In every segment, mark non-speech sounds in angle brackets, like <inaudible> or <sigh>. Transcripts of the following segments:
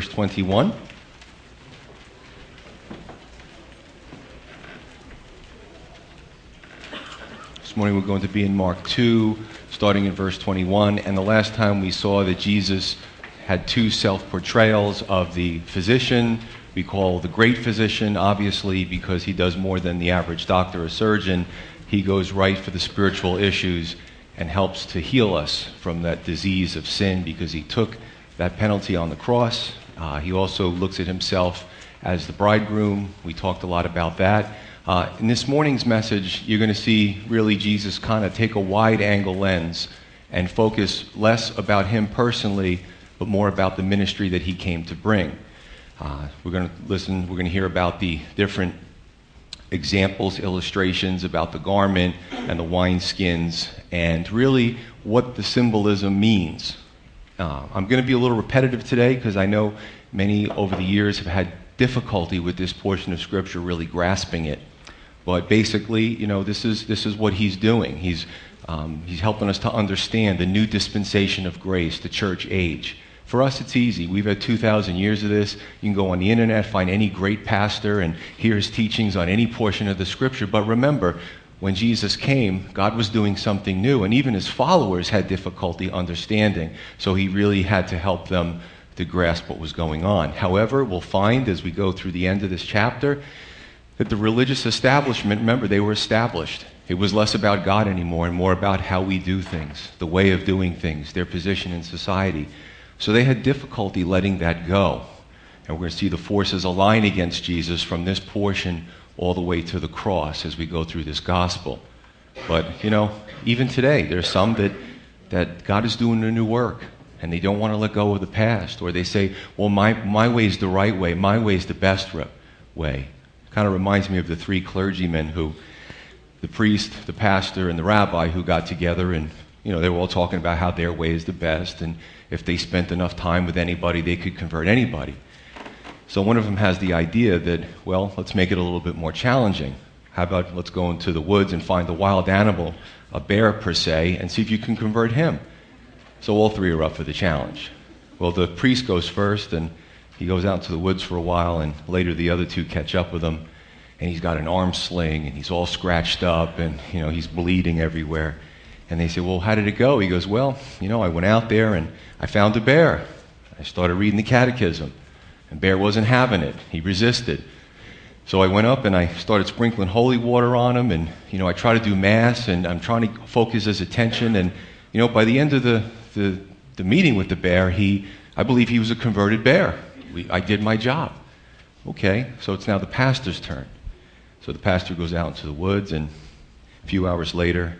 verse 21. This morning we're going to be in Mark 2, starting in verse 21. And the last time we saw that Jesus had two self portrayals of the physician. We call the great physician, obviously, because he does more than the average doctor or surgeon. He goes right for the spiritual issues and helps to heal us from that disease of sin because he took that penalty on the cross. Uh, he also looks at himself as the bridegroom. We talked a lot about that. Uh, in this morning's message, you're going to see really Jesus kind of take a wide angle lens and focus less about him personally, but more about the ministry that he came to bring. Uh, we're going to listen, we're going to hear about the different examples, illustrations about the garment and the wineskins, and really what the symbolism means. Uh, I'm going to be a little repetitive today because I know many over the years have had difficulty with this portion of Scripture, really grasping it. But basically, you know, this is, this is what he's doing. He's, um, he's helping us to understand the new dispensation of grace, the church age. For us, it's easy. We've had 2,000 years of this. You can go on the internet, find any great pastor, and hear his teachings on any portion of the scripture. But remember, when Jesus came, God was doing something new, and even his followers had difficulty understanding. So he really had to help them to grasp what was going on. However, we'll find as we go through the end of this chapter that the religious establishment, remember, they were established. It was less about God anymore and more about how we do things, the way of doing things, their position in society. So they had difficulty letting that go. And we're going to see the forces align against Jesus from this portion all the way to the cross as we go through this gospel. But, you know, even today, there's some that, that God is doing a new work and they don't want to let go of the past. Or they say, well, my, my way is the right way, my way is the best way. Kind of reminds me of the three clergymen who, the priest, the pastor, and the rabbi who got together and, you know, they were all talking about how their way is the best. And if they spent enough time with anybody, they could convert anybody. So one of them has the idea that, well, let's make it a little bit more challenging. How about let's go into the woods and find a wild animal, a bear per se, and see if you can convert him? So all three are up for the challenge. Well, the priest goes first, and he goes out into the woods for a while, and later the other two catch up with him, and he's got an arm sling, and he's all scratched up, and you know he's bleeding everywhere. And they say, "Well, how did it go?" He goes, "Well, you know, I went out there and I found a bear. I started reading the catechism. And Bear wasn't having it. He resisted. So I went up and I started sprinkling holy water on him, and you know I try to do mass, and I'm trying to focus his attention. And you know by the end of the the, the meeting with the bear, he I believe he was a converted bear. We, I did my job. Okay, so it's now the pastor's turn. So the pastor goes out into the woods, and a few hours later,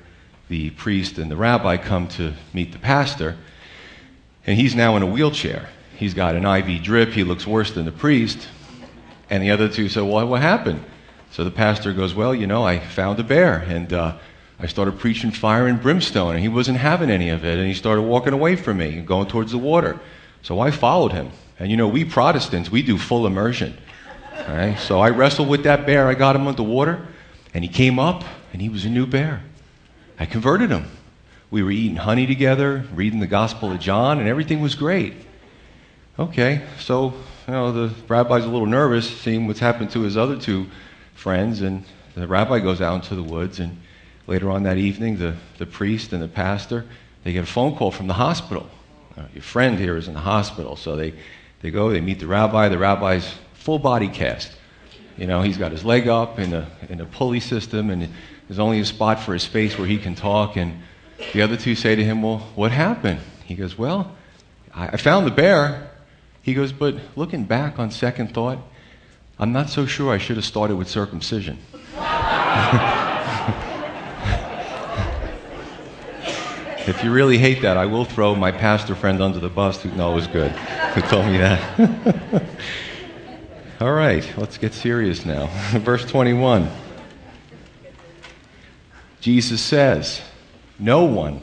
the priest and the rabbi come to meet the pastor, and he's now in a wheelchair. He's got an IV drip. He looks worse than the priest. And the other two said, Well, what happened? So the pastor goes, Well, you know, I found a bear and uh, I started preaching fire and brimstone, and he wasn't having any of it. And he started walking away from me and going towards the water. So I followed him. And you know, we Protestants, we do full immersion. So I wrestled with that bear. I got him underwater, and he came up, and he was a new bear. I converted him. We were eating honey together, reading the Gospel of John, and everything was great. Okay, so you know the rabbi's a little nervous, seeing what's happened to his other two friends, and the rabbi goes out into the woods. And later on that evening, the, the priest and the pastor they get a phone call from the hospital. Uh, your friend here is in the hospital, so they they go, they meet the rabbi. The rabbi's full body cast. You know, he's got his leg up in a in a pulley system, and there's only a spot for his face where he can talk. And the other two say to him, "Well, what happened?" He goes, "Well, I, I found the bear." He goes, But looking back on second thought, I'm not so sure I should have started with circumcision. <laughs> if you really hate that, I will throw my pastor friend under the bus who knows good, <laughs> who told me that. <laughs> All right, let's get serious now. Verse 21. Jesus says, No one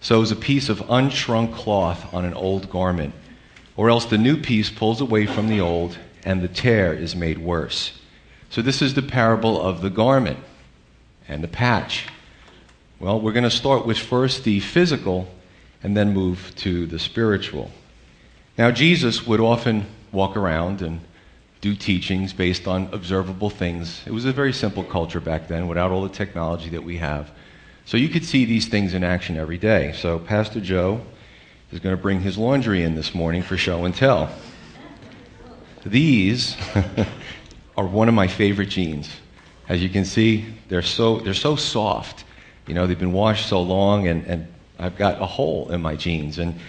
sews a piece of unshrunk cloth on an old garment or else the new piece pulls away from the old, and the tear is made worse. So, this is the parable of the garment and the patch. Well, we're going to start with first the physical and then move to the spiritual. Now, Jesus would often walk around and do teachings based on observable things. It was a very simple culture back then without all the technology that we have. So you could see these things in action every day. So Pastor Joe is going to bring his laundry in this morning for show and tell. These <laughs> are one of my favorite jeans. As you can see, they're so, they're so soft. You know, they've been washed so long, and, and I've got a hole in my jeans. And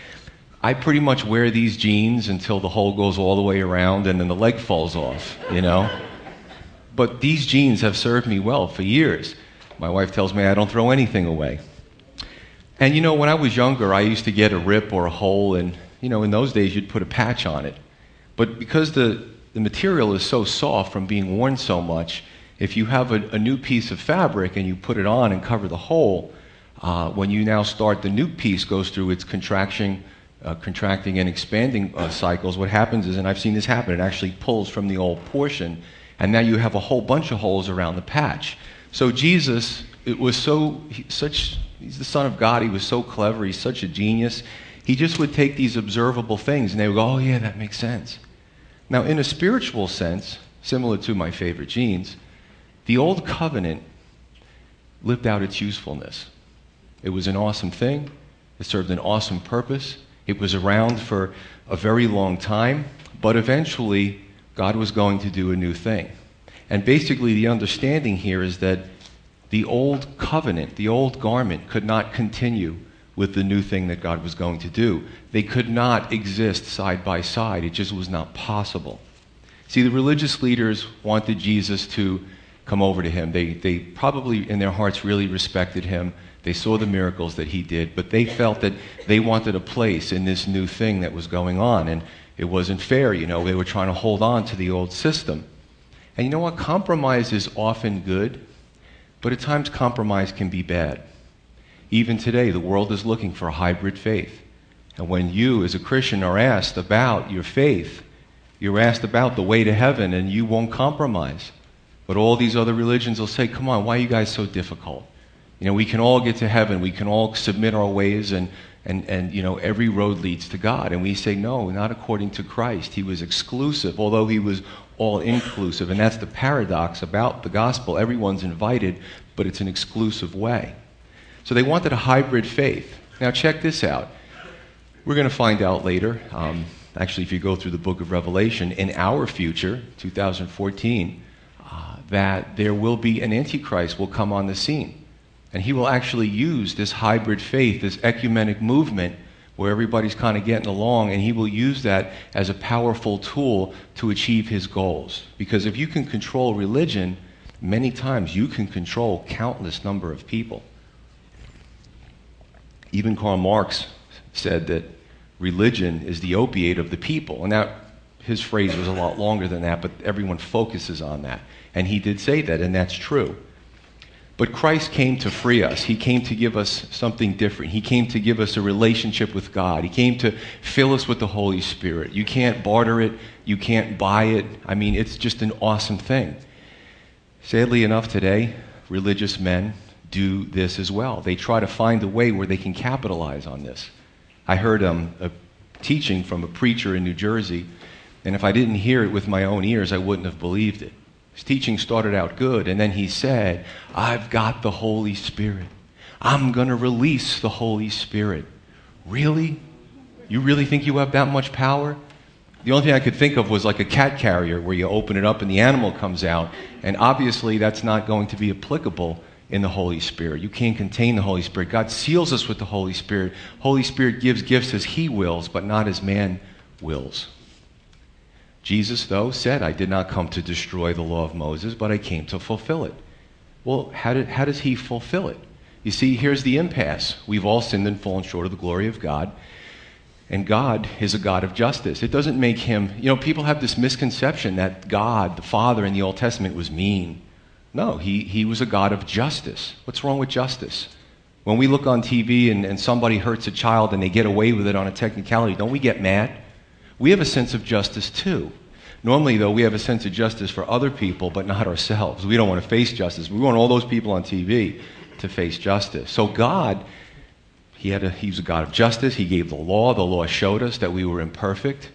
I pretty much wear these jeans until the hole goes all the way around and then the leg falls off, you know? But these jeans have served me well for years. My wife tells me I don't throw anything away. And you know, when I was younger, I used to get a rip or a hole, and you know, in those days, you'd put a patch on it. But because the, the material is so soft from being worn so much, if you have a, a new piece of fabric and you put it on and cover the hole, uh, when you now start, the new piece goes through its contraction, uh, contracting and expanding uh, cycles. What happens is, and I've seen this happen, it actually pulls from the old portion, and now you have a whole bunch of holes around the patch. So Jesus, it was so such. He's the Son of God. He was so clever. He's such a genius. He just would take these observable things, and they would go, "Oh yeah, that makes sense." Now, in a spiritual sense, similar to my favorite jeans, the old covenant lived out its usefulness. It was an awesome thing. It served an awesome purpose. It was around for a very long time, but eventually God was going to do a new thing. And basically, the understanding here is that the old covenant, the old garment, could not continue with the new thing that God was going to do. They could not exist side by side, it just was not possible. See, the religious leaders wanted Jesus to come over to him. They, they probably, in their hearts, really respected him. They saw the miracles that he did, but they felt that they wanted a place in this new thing that was going on. And it wasn't fair, you know. They were trying to hold on to the old system. And you know what? Compromise is often good, but at times compromise can be bad. Even today, the world is looking for a hybrid faith. And when you, as a Christian, are asked about your faith, you're asked about the way to heaven, and you won't compromise. But all these other religions will say, Come on, why are you guys so difficult? You know, we can all get to heaven. We can all submit our ways, and, and, and you know, every road leads to God. And we say, No, not according to Christ. He was exclusive, although he was all inclusive. And that's the paradox about the gospel. Everyone's invited, but it's an exclusive way. So they wanted a hybrid faith. Now, check this out. We're going to find out later. Um, actually, if you go through the book of Revelation, in our future, 2014, uh, that there will be an Antichrist will come on the scene. And he will actually use this hybrid faith, this ecumenic movement, where everybody's kind of getting along, and he will use that as a powerful tool to achieve his goals. Because if you can control religion, many times you can control countless number of people. Even Karl Marx said that religion is the opiate of the people. And that, his phrase was a lot longer than that, but everyone focuses on that. And he did say that, and that's true. But Christ came to free us. He came to give us something different. He came to give us a relationship with God. He came to fill us with the Holy Spirit. You can't barter it, you can't buy it. I mean, it's just an awesome thing. Sadly enough, today, religious men do this as well. They try to find a way where they can capitalize on this. I heard um, a teaching from a preacher in New Jersey, and if I didn't hear it with my own ears, I wouldn't have believed it. His teaching started out good, and then he said, I've got the Holy Spirit. I'm going to release the Holy Spirit. Really? You really think you have that much power? The only thing I could think of was like a cat carrier where you open it up and the animal comes out. And obviously, that's not going to be applicable in the Holy Spirit. You can't contain the Holy Spirit. God seals us with the Holy Spirit. Holy Spirit gives gifts as He wills, but not as man wills. Jesus, though, said, I did not come to destroy the law of Moses, but I came to fulfill it. Well, how, did, how does He fulfill it? You see, here's the impasse. We've all sinned and fallen short of the glory of God. And God is a God of justice. It doesn't make him, you know, people have this misconception that God, the Father in the Old Testament, was mean no, he, he was a God of justice. What's wrong with justice? When we look on TV and, and somebody hurts a child and they get away with it on a technicality, don't we get mad? We have a sense of justice too. Normally, though, we have a sense of justice for other people, but not ourselves. We don't want to face justice. We want all those people on TV to face justice. So, God, he, had a, he was a God of justice. He gave the law. The law showed us that we were imperfect.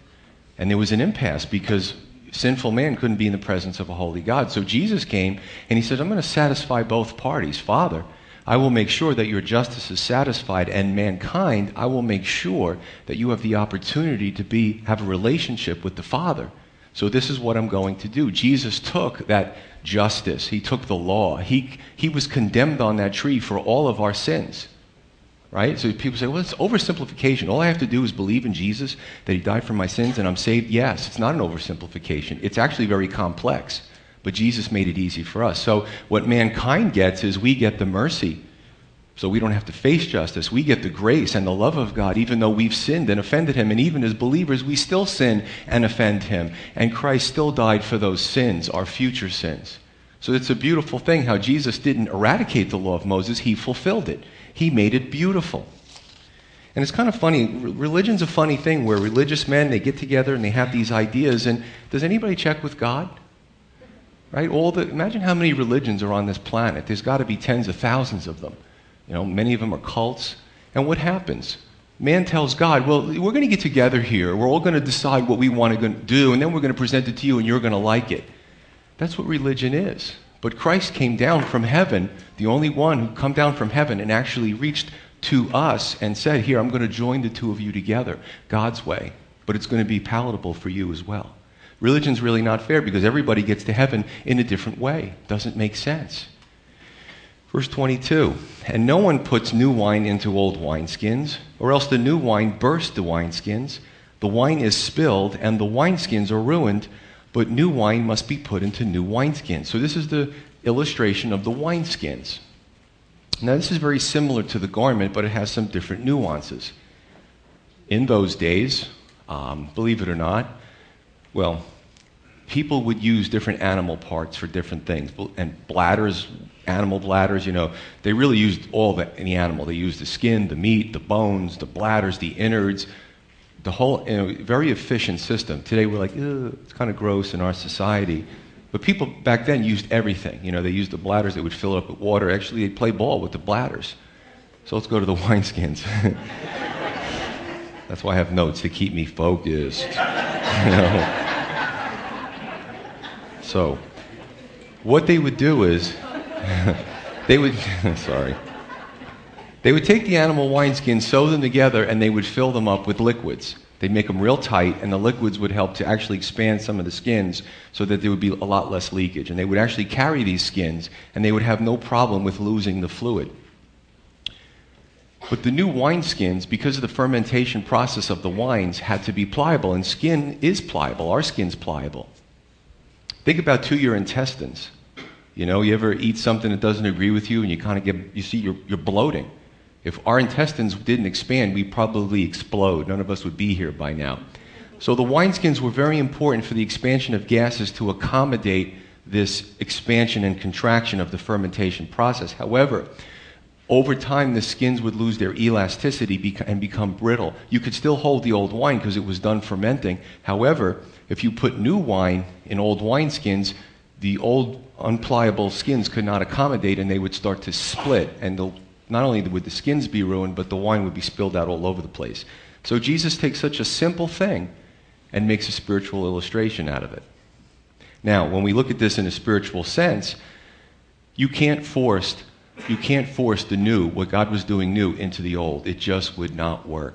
And there was an impasse because sinful man couldn't be in the presence of a holy God. So Jesus came and he said, I'm going to satisfy both parties. Father, I will make sure that your justice is satisfied, and mankind, I will make sure that you have the opportunity to be, have a relationship with the Father. So this is what I'm going to do. Jesus took that justice. He took the law. He, he was condemned on that tree for all of our sins. Right? So people say, well, it's oversimplification. All I have to do is believe in Jesus, that he died for my sins, and I'm saved. Yes, it's not an oversimplification. It's actually very complex. But Jesus made it easy for us. So what mankind gets is we get the mercy. So we don't have to face justice. We get the grace and the love of God, even though we've sinned and offended Him. And even as believers, we still sin and offend Him. And Christ still died for those sins, our future sins. So it's a beautiful thing how Jesus didn't eradicate the law of Moses, He fulfilled it. He made it beautiful. And it's kind of funny. Religion's a funny thing where religious men, they get together and they have these ideas. And does anybody check with God? Right? All the, imagine how many religions are on this planet. There's got to be tens of thousands of them. You know, many of them are cults. And what happens? Man tells God, well, we're going to get together here. We're all going to decide what we want to do, and then we're going to present it to you, and you're going to like it. That's what religion is. But Christ came down from heaven, the only one who come down from heaven and actually reached to us and said, Here, I'm going to join the two of you together, God's way, but it's going to be palatable for you as well. Religion's really not fair because everybody gets to heaven in a different way. Doesn't make sense. Verse 22 And no one puts new wine into old wineskins, or else the new wine bursts the wineskins. The wine is spilled, and the wineskins are ruined, but new wine must be put into new wineskins. So, this is the illustration of the wineskins. Now, this is very similar to the garment, but it has some different nuances. In those days, um, believe it or not, well, people would use different animal parts for different things. And bladders, animal bladders, you know, they really used all the, the animal. They used the skin, the meat, the bones, the bladders, the innards, the whole, you know, very efficient system. Today we're like, it's kind of gross in our society. But people back then used everything. You know, they used the bladders, they would fill it up with water. Actually, they'd play ball with the bladders. So let's go to the <laughs> wineskins. <laughs> That's why I have notes to keep me focused. <laughs> You know? So, what they would do is, <laughs> they would, <laughs> sorry, they would take the animal wineskins, sew them together, and they would fill them up with liquids. They'd make them real tight, and the liquids would help to actually expand some of the skins so that there would be a lot less leakage. And they would actually carry these skins, and they would have no problem with losing the fluid. But the new wineskins, because of the fermentation process of the wines, had to be pliable, and skin is pliable. Our skin's pliable. Think about to your intestines. You know, you ever eat something that doesn't agree with you and you kind of get, you see, you're, you're bloating. If our intestines didn't expand, we'd probably explode. None of us would be here by now. So the wineskins were very important for the expansion of gases to accommodate this expansion and contraction of the fermentation process. However, over time, the skins would lose their elasticity and become brittle. You could still hold the old wine because it was done fermenting. However, if you put new wine in old wineskins, the old unpliable skins could not accommodate and they would start to split. And the, not only would the skins be ruined, but the wine would be spilled out all over the place. So Jesus takes such a simple thing and makes a spiritual illustration out of it. Now, when we look at this in a spiritual sense, you can't force you can't force the new, what God was doing new, into the old. It just would not work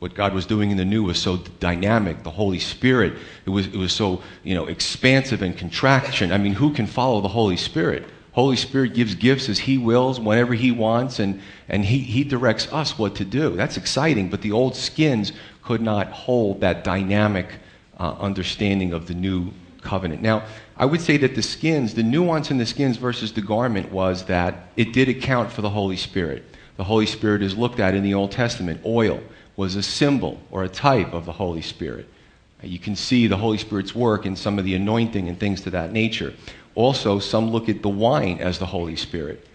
what God was doing in the new was so dynamic. The Holy Spirit, it was, it was so, you know, expansive and contraction. I mean, who can follow the Holy Spirit? Holy Spirit gives gifts as He wills, whenever He wants, and, and he, he directs us what to do. That's exciting, but the old skins could not hold that dynamic uh, understanding of the new covenant. Now, I would say that the skins, the nuance in the skins versus the garment was that it did account for the Holy Spirit. The Holy Spirit is looked at in the Old Testament, oil was a symbol or a type of the Holy Spirit. You can see the Holy Spirit's work in some of the anointing and things to that nature. Also, some look at the wine as the Holy Spirit.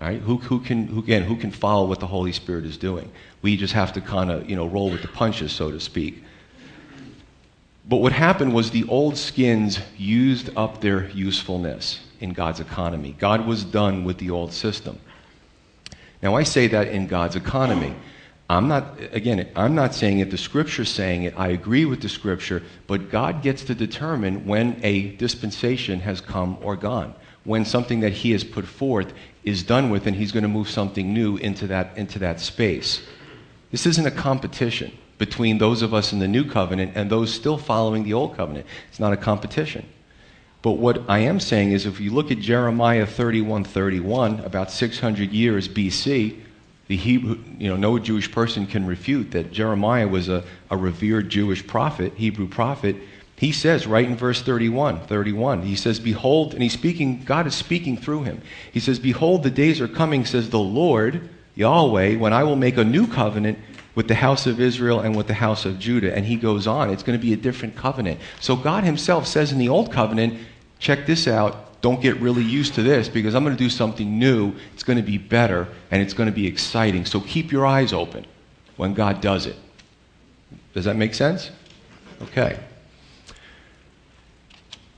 Right? Who, who, can, who, again, who can follow what the Holy Spirit is doing? We just have to kind of you know, roll with the punches, so to speak. But what happened was the old skins used up their usefulness in God's economy. God was done with the old system. Now, I say that in God's economy. I'm not, again, I'm not saying it, the scripture's saying it. I agree with the scripture, but God gets to determine when a dispensation has come or gone, when something that He has put forth is done with, and He's going to move something new into that, into that space. This isn't a competition between those of us in the new covenant and those still following the old covenant. It's not a competition. But what I am saying is if you look at Jeremiah 31 31, about 600 years BC, the Hebrew, you know, no Jewish person can refute that Jeremiah was a, a revered Jewish prophet, Hebrew prophet. He says right in verse 31, 31, he says, Behold, and he's speaking, God is speaking through him. He says, Behold, the days are coming, says the Lord, Yahweh, when I will make a new covenant with the house of Israel and with the house of Judah. And he goes on, it's going to be a different covenant. So God himself says in the old covenant, check this out, don't get really used to this because I'm going to do something new. It's going to be better and it's going to be exciting. So keep your eyes open when God does it. Does that make sense? Okay.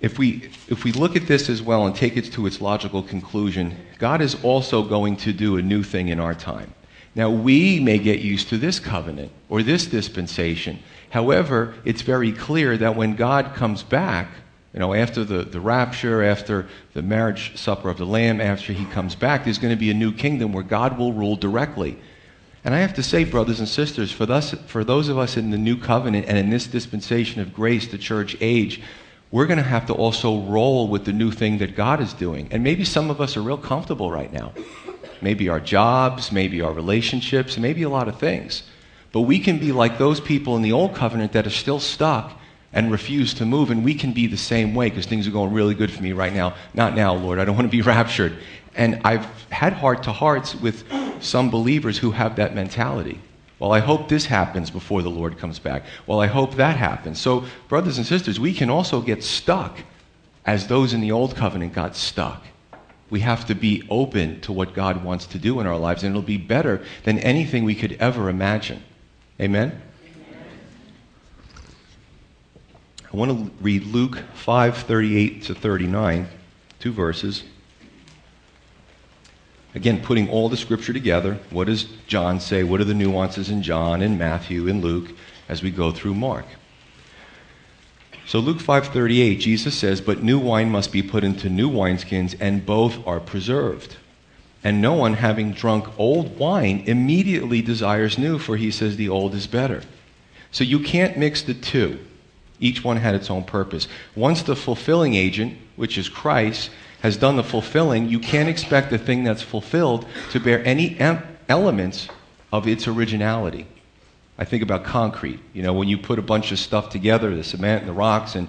If we, if we look at this as well and take it to its logical conclusion, God is also going to do a new thing in our time. Now, we may get used to this covenant or this dispensation. However, it's very clear that when God comes back, you know, after the, the rapture, after the marriage supper of the Lamb, after he comes back, there's going to be a new kingdom where God will rule directly. And I have to say, brothers and sisters, for, thus, for those of us in the new covenant and in this dispensation of grace, the church age, we're going to have to also roll with the new thing that God is doing. And maybe some of us are real comfortable right now. Maybe our jobs, maybe our relationships, maybe a lot of things. But we can be like those people in the old covenant that are still stuck and refuse to move. And we can be the same way because things are going really good for me right now. Not now, Lord. I don't want to be <laughs> raptured. And I've had heart to hearts with some believers who have that mentality. Well, I hope this happens before the Lord comes back. Well, I hope that happens. So, brothers and sisters, we can also get stuck as those in the old covenant got stuck. We have to be open to what God wants to do in our lives, and it'll be better than anything we could ever imagine. Amen? I want to read Luke 5:38 to 39, two verses. Again, putting all the scripture together. What does John say? What are the nuances in John and Matthew and Luke as we go through Mark? So Luke 5:38 Jesus says, "But new wine must be put into new wineskins and both are preserved. And no one having drunk old wine immediately desires new, for he says the old is better." So you can't mix the two. Each one had its own purpose. Once the fulfilling agent, which is Christ, has done the fulfilling, you can't expect the thing that's fulfilled to bear any em- elements of its originality. I think about concrete. You know, when you put a bunch of stuff together, the cement and the rocks, and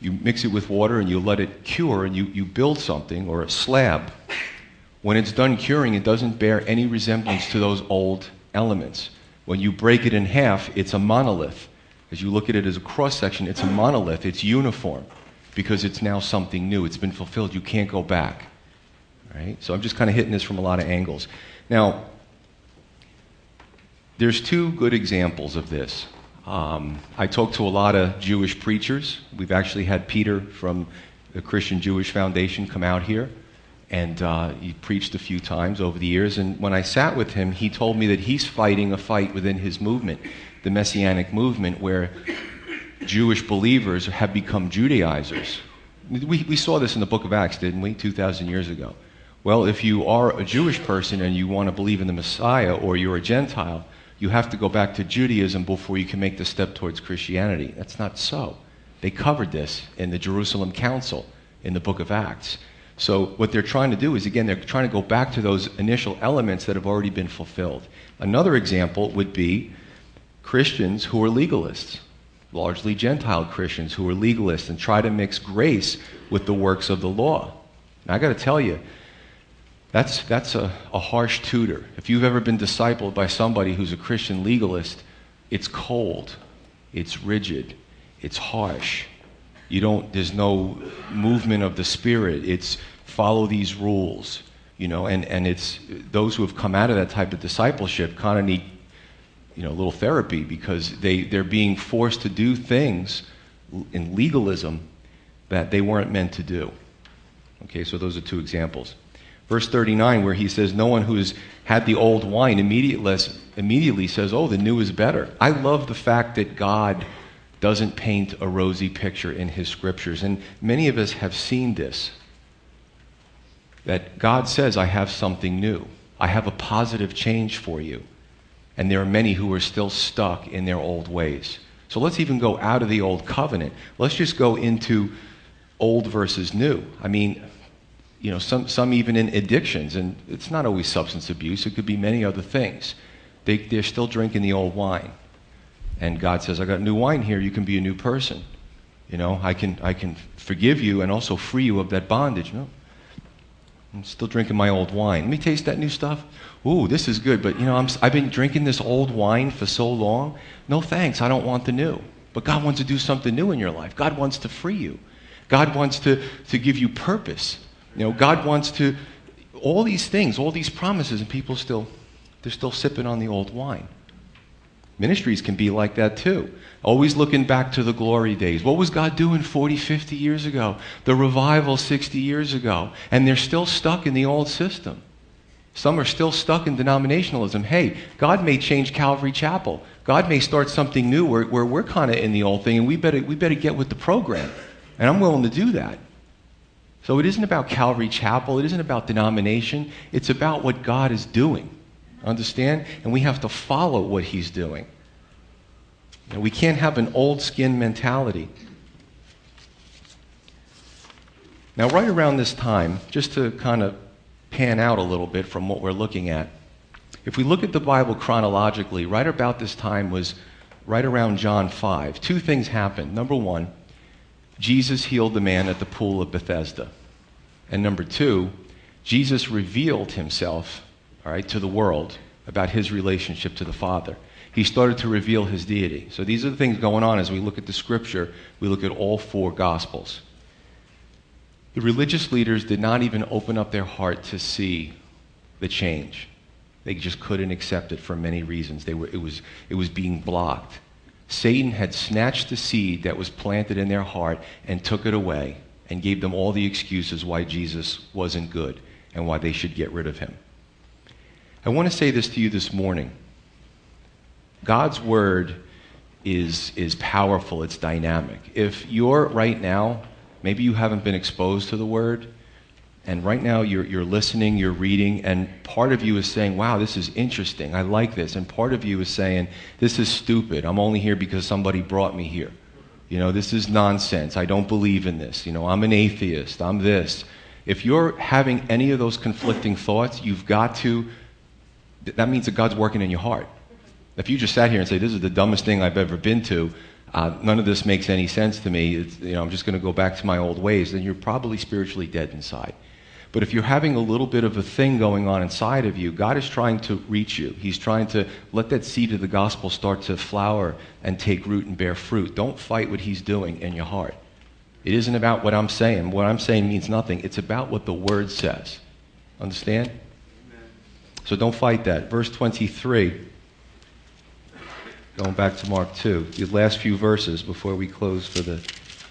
you mix it with water and you let it cure and you, you build something or a slab. When it's done curing, it doesn't bear any resemblance to those old elements. When you break it in half, it's a monolith. As you look at it as a cross section, it's a monolith, it's uniform because it's now something new. It's been fulfilled. You can't go back. Right? So I'm just kind of hitting this from a lot of angles. Now, there's two good examples of this. Um, I talk to a lot of Jewish preachers. We've actually had Peter from the Christian Jewish Foundation come out here, and uh, he preached a few times over the years. And when I sat with him, he told me that he's fighting a fight within his movement the Messianic movement where Jewish believers have become Judaizers. We, we saw this in the book of Acts, didn't we, 2,000 years ago? Well, if you are a Jewish person and you want to believe in the Messiah or you're a Gentile, you have to go back to Judaism before you can make the step towards Christianity. That's not so. They covered this in the Jerusalem Council in the book of Acts. So, what they're trying to do is, again, they're trying to go back to those initial elements that have already been fulfilled. Another example would be Christians who are legalists, largely Gentile Christians who are legalists and try to mix grace with the works of the law. Now, I got to tell you, that's, that's a, a harsh tutor. If you've ever been discipled by somebody who's a Christian legalist, it's cold, it's rigid, it's harsh. You don't, there's no movement of the spirit. It's follow these rules, you know, and, and it's those who have come out of that type of discipleship kind of need you know, a little therapy because they, they're being forced to do things in legalism that they weren't meant to do. Okay, so those are two examples. Verse 39, where he says, No one who's had the old wine immediately, immediately says, Oh, the new is better. I love the fact that God doesn't paint a rosy picture in his scriptures. And many of us have seen this that God says, I have something new, I have a positive change for you. And there are many who are still stuck in their old ways. So let's even go out of the old covenant. Let's just go into old versus new. I mean, you know, some, some even in addictions, and it's not always substance abuse, it could be many other things. They, they're still drinking the old wine. And God says, I got new wine here, you can be a new person. You know, I can, I can forgive you and also free you of that bondage. No, I'm still drinking my old wine. Let me taste that new stuff. Ooh, this is good, but you know, I'm, I've been drinking this old wine for so long. No thanks, I don't want the new. But God wants to do something new in your life. God wants to free you. God wants to, to give you purpose. You know, God wants to, all these things, all these promises, and people still, they're still sipping on the old wine. Ministries can be like that too. Always looking back to the glory days. What was God doing 40, 50 years ago? The revival 60 years ago. And they're still stuck in the old system. Some are still stuck in denominationalism. Hey, God may change Calvary Chapel. God may start something new where, where we're kind of in the old thing, and we better, we better get with the program. And I'm willing to do that. So it isn't about Calvary Chapel, it isn't about denomination, it's about what God is doing. Understand? And we have to follow what He's doing. We can't have an old skin mentality. Now, right around this time, just to kind of pan out a little bit from what we're looking at, if we look at the Bible chronologically, right about this time was right around John 5. Two things happened. Number one, Jesus healed the man at the pool of Bethesda. And number two, Jesus revealed himself, all right, to the world about his relationship to the Father. He started to reveal his deity. So these are the things going on as we look at the scripture, we look at all four gospels. The religious leaders did not even open up their heart to see the change. They just couldn't accept it for many reasons. They were, it, was, it was being blocked. Satan had snatched the seed that was planted in their heart and took it away and gave them all the excuses why Jesus wasn't good and why they should get rid of him. I want to say this to you this morning. God's word is, is powerful, it's dynamic. If you're right now, maybe you haven't been exposed to the word, and right now you're, you're listening, you're reading, and part of you is saying, Wow, this is interesting. I like this. And part of you is saying, This is stupid. I'm only here because somebody brought me here. You know, this is nonsense. I don't believe in this. You know, I'm an atheist. I'm this. If you're having any of those conflicting thoughts, you've got to, that means that God's working in your heart. If you just sat here and say, This is the dumbest thing I've ever been to, uh, none of this makes any sense to me, it's, you know, I'm just going to go back to my old ways, then you're probably spiritually dead inside. But if you're having a little bit of a thing going on inside of you, God is trying to reach you. He's trying to let that seed of the gospel start to flower and take root and bear fruit. Don't fight what He's doing in your heart. It isn't about what I'm saying. What I'm saying means nothing. It's about what the Word says. Understand? So don't fight that. Verse 23, going back to Mark 2, the last few verses before we close for the,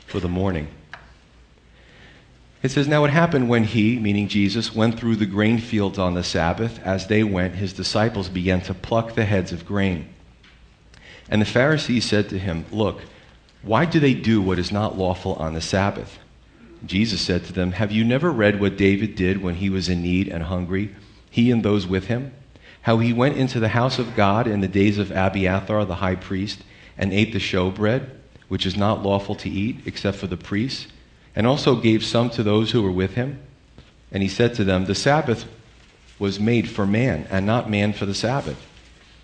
for the morning. It says, Now it happened when he, meaning Jesus, went through the grain fields on the Sabbath. As they went, his disciples began to pluck the heads of grain. And the Pharisees said to him, Look, why do they do what is not lawful on the Sabbath? Jesus said to them, Have you never read what David did when he was in need and hungry, he and those with him? How he went into the house of God in the days of Abiathar the high priest and ate the showbread, which is not lawful to eat except for the priests and also gave some to those who were with him. And he said to them, The Sabbath was made for man, and not man for the Sabbath.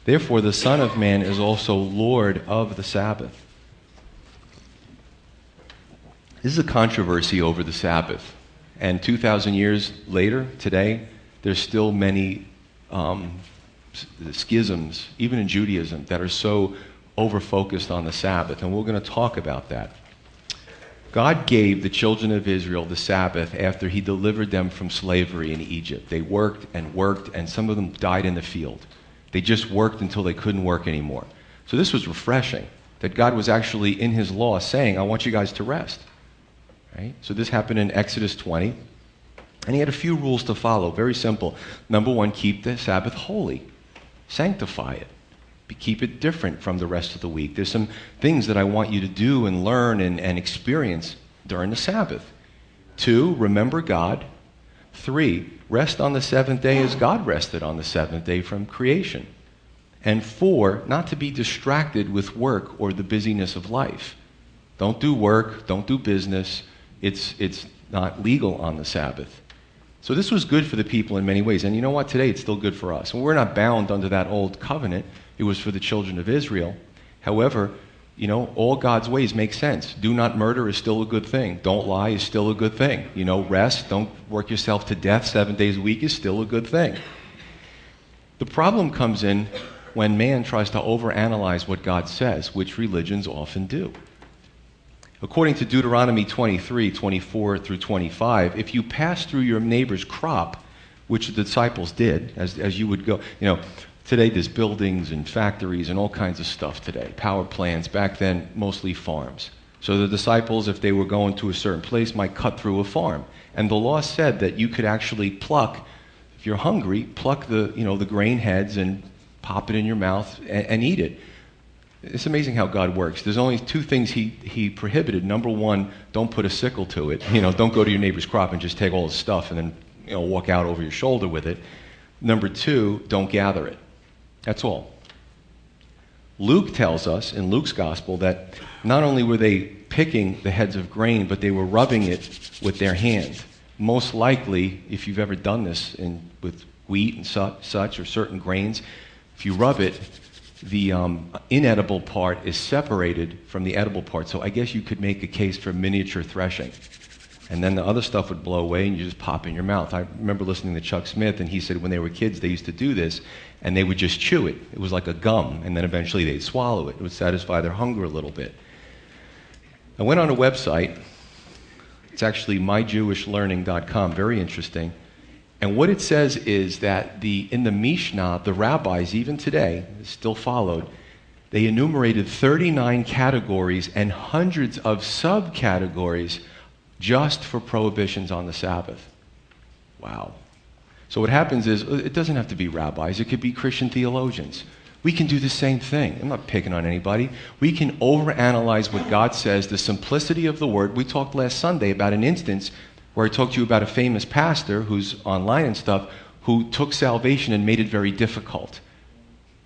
Therefore, the Son of Man is also Lord of the Sabbath. This is a controversy over the Sabbath. And 2,000 years later, today, there's still many um, schisms, even in Judaism, that are so over focused on the Sabbath. And we're going to talk about that. God gave the children of Israel the Sabbath after he delivered them from slavery in Egypt. They worked and worked, and some of them died in the field. They just worked until they couldn't work anymore. So this was refreshing that God was actually in his law saying, I want you guys to rest. Right? So this happened in Exodus 20. And he had a few rules to follow, very simple. Number one, keep the Sabbath holy, sanctify it, keep it different from the rest of the week. There's some things that I want you to do and learn and, and experience during the Sabbath. Two, remember God. Three, rest on the seventh day as God rested on the seventh day from creation. And four, not to be distracted with work or the busyness of life. Don't do work, don't do business. It's, it's not legal on the Sabbath. So this was good for the people in many ways. And you know what? Today it's still good for us. We're not bound under that old covenant. It was for the children of Israel. However, you know, all God's ways make sense. Do not murder is still a good thing. Don't lie is still a good thing. You know, rest, don't work yourself to death seven days a week is still a good thing. The problem comes in when man tries to overanalyze what God says, which religions often do. According to Deuteronomy 23, 24 through 25, if you pass through your neighbor's crop, which the disciples did, as, as you would go, you know, today there's buildings and factories and all kinds of stuff today, power plants, back then mostly farms. So the disciples, if they were going to a certain place, might cut through a farm. And the law said that you could actually pluck, if you're hungry, pluck the, you know, the grain heads and pop it in your mouth and, and eat it. It's amazing how God works. There's only two things he, he prohibited. Number one, don't put a sickle to it. You know, don't go to your neighbor's crop and just take all the stuff and then you know, walk out over your shoulder with it. Number two, don't gather it. That's all. Luke tells us in Luke's gospel that not only were they picking the heads of grain, but they were rubbing it with their hand. Most likely, if you've ever done this in, with wheat and su- such or certain grains, if you rub it, the um, inedible part is separated from the edible part. So I guess you could make a case for miniature threshing. And then the other stuff would blow away and you just pop in your mouth. I remember listening to Chuck Smith, and he said when they were kids, they used to do this, and they would just chew it. It was like a gum, and then eventually they'd swallow it. It would satisfy their hunger a little bit. I went on a website. It's actually myjewishlearning.com, very interesting. And what it says is that the, in the Mishnah, the rabbis, even today, still followed, they enumerated 39 categories and hundreds of subcategories just for prohibitions on the Sabbath. Wow. So what happens is, uh, it doesn't have to be rabbis, it could be Christian theologians. We can do the same thing. I'm not picking on anybody. We can overanalyze what God says, the simplicity of the word. We talked last Sunday about an instance where I talked to you about a famous pastor who's online and stuff who took salvation and made it very difficult.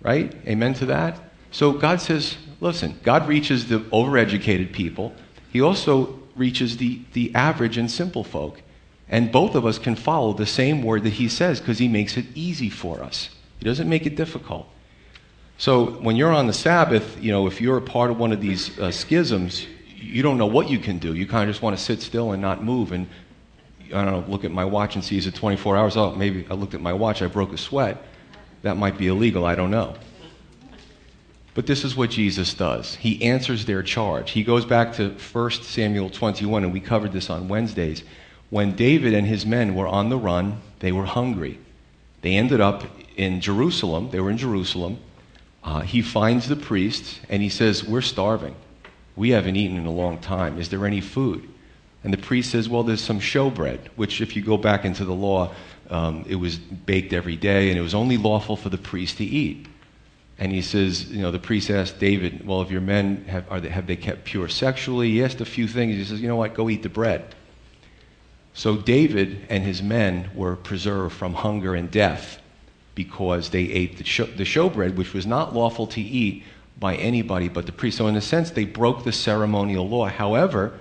Right? Amen to that? So God says, listen, God reaches the overeducated people. He also reaches the, the average and simple folk. And both of us can follow the same word that he says because he makes it easy for us. He doesn't make it difficult. So when you're on the Sabbath, you know, if you're a part of one of these uh, schisms, you don't know what you can do. You kind of just want to sit still and not move and I don't know, look at my watch and see is it 24 hours? Oh, maybe I looked at my watch, I broke a sweat. That might be illegal, I don't know. But this is what Jesus does. He answers their charge. He goes back to 1 Samuel 21, and we covered this on Wednesdays. When David and his men were on the run, they were hungry. They ended up in Jerusalem. They were in Jerusalem. Uh, he finds the priest, and he says, We're starving. We haven't eaten in a long time. Is there any food? And the priest says, Well, there's some showbread, which, if you go back into the law, um, it was baked every day, and it was only lawful for the priest to eat. And he says, You know, the priest asked David, Well, if your men have, are they, have they kept pure sexually? He asked a few things. He says, You know what? Go eat the bread. So David and his men were preserved from hunger and death because they ate the, show, the showbread, which was not lawful to eat by anybody but the priest. So, in a sense, they broke the ceremonial law. However,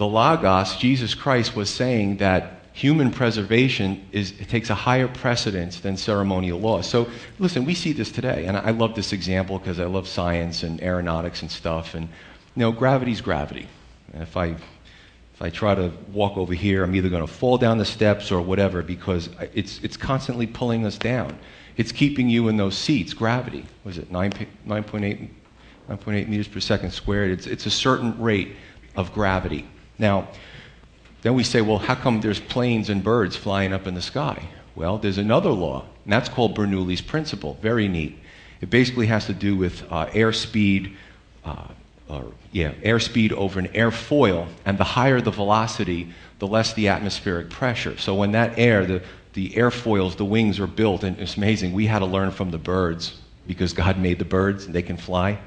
the Logos, Jesus Christ, was saying that human preservation is, takes a higher precedence than ceremonial law. So, listen, we see this today, and I love this example because I love science and aeronautics and stuff. And, you know, gravity's gravity. And if I, if I try to walk over here, I'm either going to fall down the steps or whatever because it's, it's constantly pulling us down. It's keeping you in those seats, gravity. Was it 9, 9.8, 9.8 meters per second squared? It's, it's a certain rate of gravity. Now, then we say, well, how come there's planes and birds flying up in the sky? Well, there's another law, and that's called Bernoulli's principle. Very neat. It basically has to do with uh, airspeed, uh, or yeah, airspeed over an airfoil, and the higher the velocity, the less the atmospheric pressure. So when that air, the, the airfoils, the wings are built, and it's amazing. We had to learn from the birds because God made the birds and they can fly.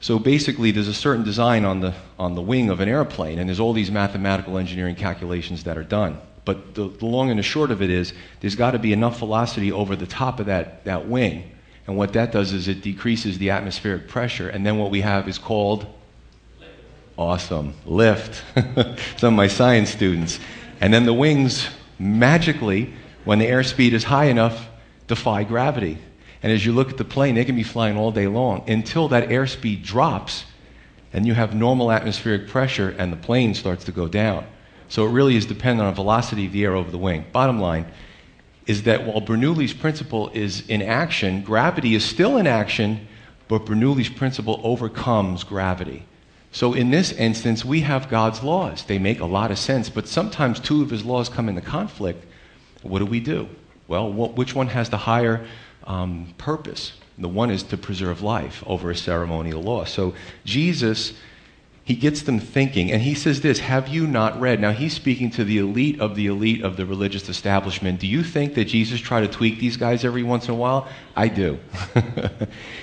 So basically, there's a certain design on the, on the wing of an airplane, and there's all these mathematical engineering calculations that are done. But the, the long and the short of it is, there's got to be enough velocity over the top of that, that wing. And what that does is it decreases the atmospheric pressure, and then what we have is called awesome lift. <laughs> Some of my science students. And then the wings magically, when the airspeed is high enough, defy gravity. And as you look at the plane, they can be flying all day long until that airspeed drops and you have normal atmospheric pressure and the plane starts to go down. So it really is dependent on the velocity of the air over the wing. Bottom line is that while Bernoulli's principle is in action, gravity is still in action, but Bernoulli's principle overcomes gravity. So in this instance, we have God's laws. They make a lot of sense, but sometimes two of his laws come into conflict. What do we do? Well, what, which one has the higher um, purpose? The one is to preserve life over a ceremonial law. So Jesus he gets them thinking, and he says this Have you not read? Now, he's speaking to the elite of the elite of the religious establishment. Do you think that Jesus tried to tweak these guys every once in a while? I do. <laughs>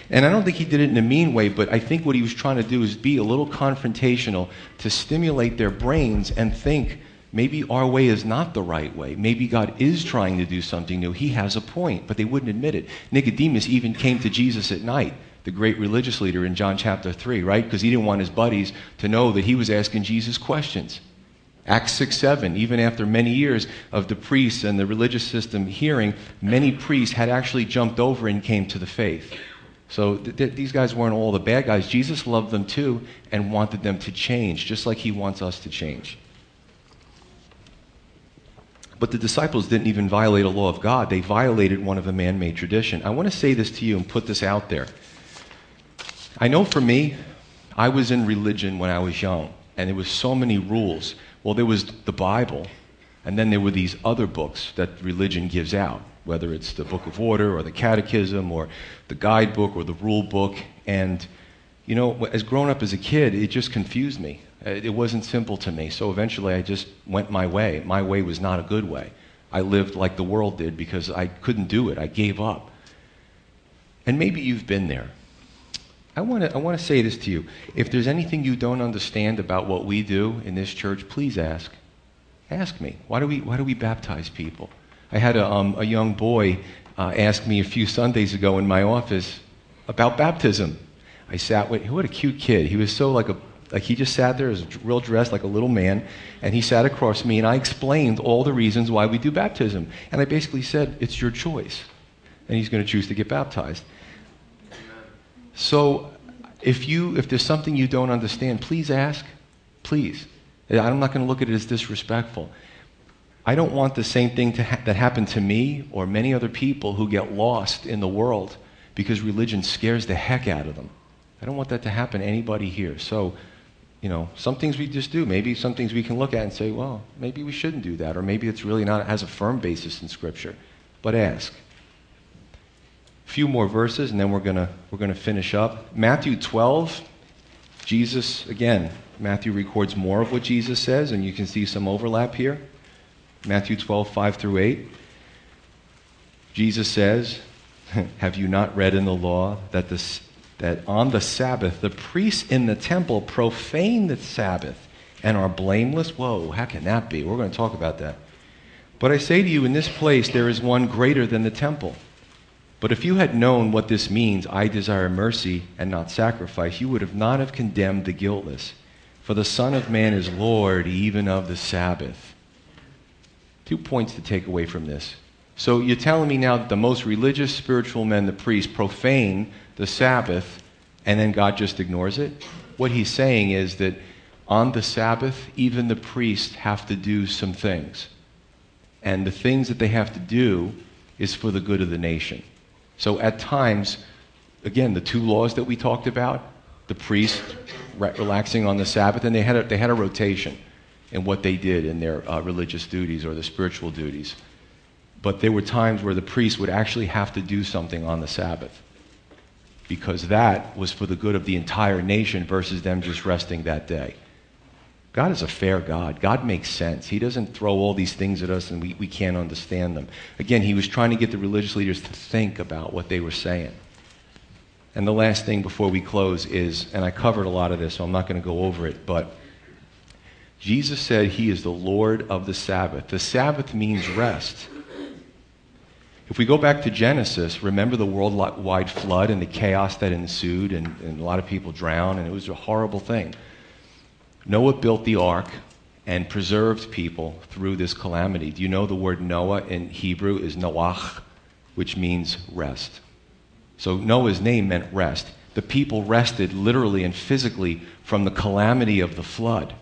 and I don't think he did it in a mean way, but I think what he was trying to do is be a little confrontational to stimulate their brains and think maybe our way is not the right way. Maybe God is trying to do something new. He has a point, but they wouldn't admit it. Nicodemus even came to Jesus at night the great religious leader in John chapter 3, right? Because he didn't want his buddies to know that he was asking Jesus questions. Acts 6 7, even after many years of the priests and the religious system hearing, many priests had actually jumped over and came to the faith. So th- th- these guys weren't all the bad guys. Jesus loved them too and wanted them to change, just like he wants us to change. But the disciples didn't even violate a law of God, they violated one of a man made tradition. I want to say this to you and put this out there. I know for me, I was in religion when I was young, and there was so many rules. Well, there was the Bible, and then there were these other books that religion gives out, whether it's the Book of Order or the Catechism or the guidebook or the rule book. And, you know, as growing up as a kid, it just confused me. It wasn't simple to me. So eventually I just went my way. My way was not a good way. I lived like the world did because I couldn't do it. I gave up. And maybe you've been there. I want to I want to say this to you. If there's anything you don't understand about what we do in this church, please ask. Ask me. Why do we Why do we baptize people? I had a, um, a young boy uh, ask me a few Sundays ago in my office about baptism. I sat with what a cute kid. He was so like a like he just sat there, as real dressed like a little man, and he sat across me, and I explained all the reasons why we do baptism, and I basically said it's your choice, and he's going to choose to get baptized. So if, you, if there's something you don't understand, please ask. Please. I'm not going to look at it as disrespectful. I don't want the same thing ha- that happened to me or many other people who get lost in the world because religion scares the heck out of them. I don't want that to happen to anybody here. So, you know, some things we just do. Maybe some things we can look at and say, well, maybe we shouldn't do that, or maybe it's really not has a firm basis in Scripture. But ask A few more verses and then we're going to we're to finish up. Matthew 12, Jesus, again, Matthew records more of what Jesus says, and you can see some overlap here. Matthew 12, 5 through 8. Jesus says, <laughs> Have you not read in the law that, this, that on the Sabbath the priests in the temple profane the Sabbath and are blameless? Whoa, how can that be? We're going to talk about that. But I say to you, in this place there is one greater than the temple. But if you had known what this means, I desire mercy and not sacrifice, you would have not have condemned the guiltless. For the Son of Man is Lord even of the Sabbath. Two points to take away from this. So you're telling me now that the most religious spiritual men, the priests, profane the Sabbath, and then God just ignores it? What he's saying is that on the Sabbath, even the priests have to do some things. And the things that they have to do is for the good of the nation. So at times, again, the two laws that we talked about, the priest re- relaxing on the Sabbath, and they had a, they had a rotation in what they did in their uh, religious duties or the spiritual duties. But there were times where the priest would actually have to do something on the Sabbath. Because that was for the good of the entire nation versus them just resting that day. God is a fair God. God makes sense. He doesn't throw all these things at us and we, we can't understand them. Again, he was trying to get the religious leaders to think about what they were saying. And the last thing before we close is, and I covered a lot of this, so I'm not going to go over it, but Jesus said he is the Lord of the Sabbath. The Sabbath means rest. If we go back to Genesis, remember the worldwide flood and the chaos that ensued, and, and, a lot of people drowned, and it was a horrible thing. Noah built the ark and preserved people through this calamity. Do you know the word Noah in Hebrew is Noach, which means rest? So Noah's name meant rest. The people rested literally and physically from the calamity of the flood.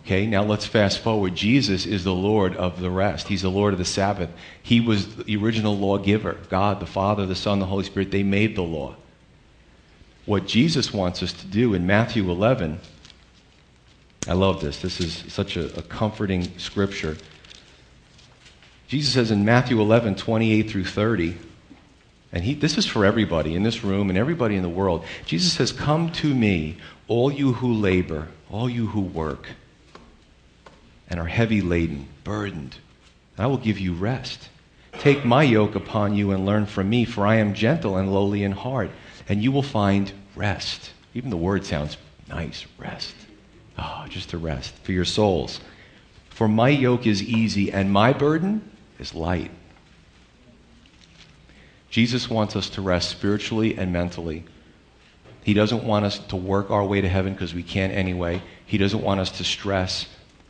Okay, now let's fast forward. Jesus is the Lord of the rest. He's the Lord of the Sabbath. He was the original lawgiver. God, the Father, the Son, the Holy Spirit, they made the law. What Jesus wants us to do in Matthew 11, I love this. This is such a, a comforting scripture. Jesus says in Matthew 11, 28 through 30, and he, this is for everybody in this room and everybody in the world. Jesus says, Come to me, all you who labor, all you who work and are heavy laden, burdened, and I will give you rest. Take my yoke upon you and learn from me, for I am gentle and lowly in heart, and you will find rest. Even the word sounds nice rest. Oh, just to rest for your souls. For my yoke is easy and my burden is light. Jesus wants us to rest spiritually and mentally. He doesn't want us to work our way to heaven because we can't anyway. He doesn't want us to stress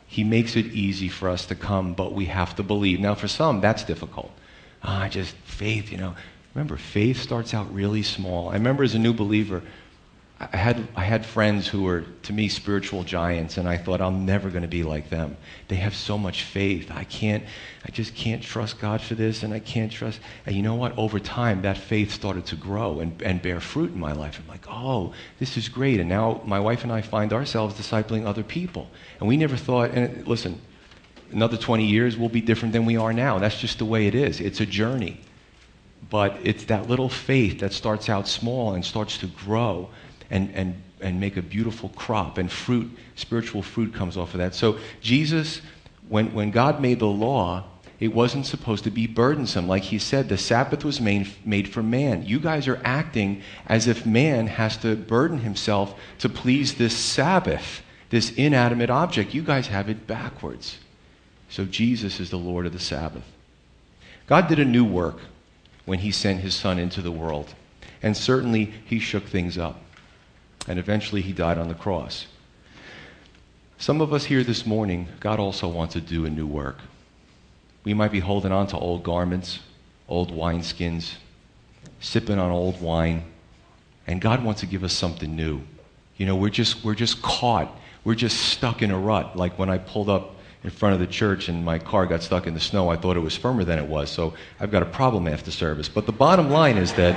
he makes it easy for us to come, but we have to believe. Now, for some, that's difficult. Ah, just faith, you know. Remember, faith starts out really small. I remember as a new believer, I had, I had friends who were, to me, spiritual giants, and I thought, I'm never going to be like them. They have so much faith. I can't, I just can't trust God for this, and I can't trust. And you know what? Over time, that faith started to grow and, and bear fruit in my life. I'm like, oh, this is great. And now my wife and I find ourselves discipling other people. And we never thought, and listen, another 20 years will be different than we are now. That's just the way it is. It's a journey. But it's that little faith that starts out small and starts to grow and, and, and make a beautiful crop. And fruit, spiritual fruit comes off of that. So Jesus, when, when God made the law, it wasn't supposed to be burdensome. Like he said, the Sabbath was made, made for man. You guys are acting as if man has to burden himself to please this Sabbath, this inanimate object. You guys have it backwards. So Jesus is the Lord of the Sabbath. God did a new work when he sent his son into the world. And certainly he shook things up and eventually he died on the cross. Some of us here this morning, God also wants to do a new work. We might be holding on to old garments, old wineskins, sipping on old wine, and God wants to give us something new. You know, we're just, we're just caught. We're just stuck in a rut. Like when I pulled up in front of the church and my car got stuck in the snow, I thought it was firmer than it was. So I've got a problem after service. But the bottom line is that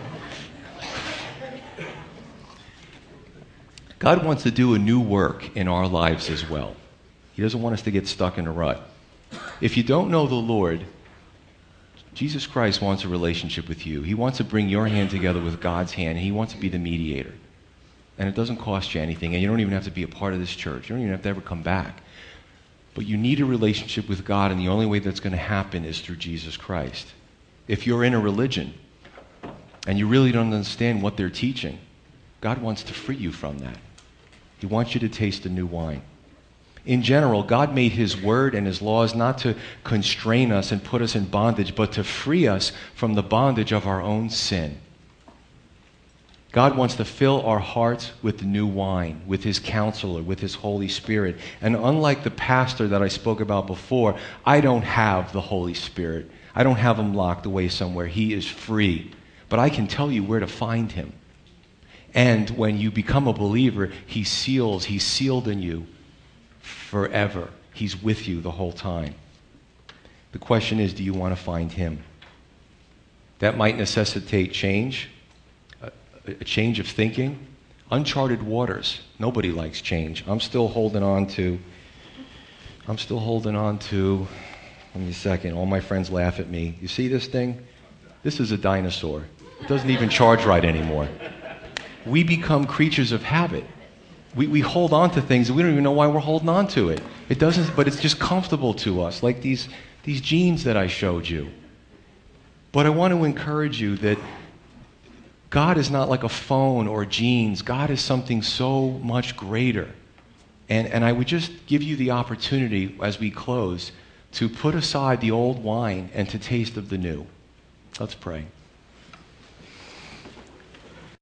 <laughs> God wants to do a new work in our lives as well. He doesn't want us to get stuck in a rut. If you don't know the Lord, Jesus Christ wants a relationship with you. He wants to bring your hand together with God's hand. He wants to be the mediator. And it doesn't cost you anything. And you don't even have to be a part of this church. You don't even have to ever come back. But you need a relationship with God, and the only way that's going to happen is through Jesus Christ. If you're in a religion and you really don't understand what they're teaching, God wants to free you from that. He wants you to taste the new wine. In general, God made His word and His laws not to constrain us and put us in bondage, but to free us from the bondage of our own sin. God wants to fill our hearts with new wine, with His counselor, with His Holy Spirit. And unlike the pastor that I spoke about before, I don't have the Holy Spirit. I don't have Him locked away somewhere. He is free. But I can tell you where to find Him. And when you become a believer, He seals, He's sealed in you forever. He's with you the whole time. The question is do you want to find Him? That might necessitate change, a change of thinking, uncharted waters. Nobody likes change. I'm still holding on to, I'm still holding on to, let me a second. All my friends laugh at me. You see this thing? This is a dinosaur. It doesn't even charge right anymore. We become creatures of habit. We, we hold on to things and we don't even know why we're holding on to it. It doesn't, but it's just comfortable to us, like these, these jeans that I showed you. But I want to encourage you that God is not like a phone or jeans. God is something so much greater. And, and I would just give you the opportunity as we close to put aside the old wine and to taste of the new. Let's pray.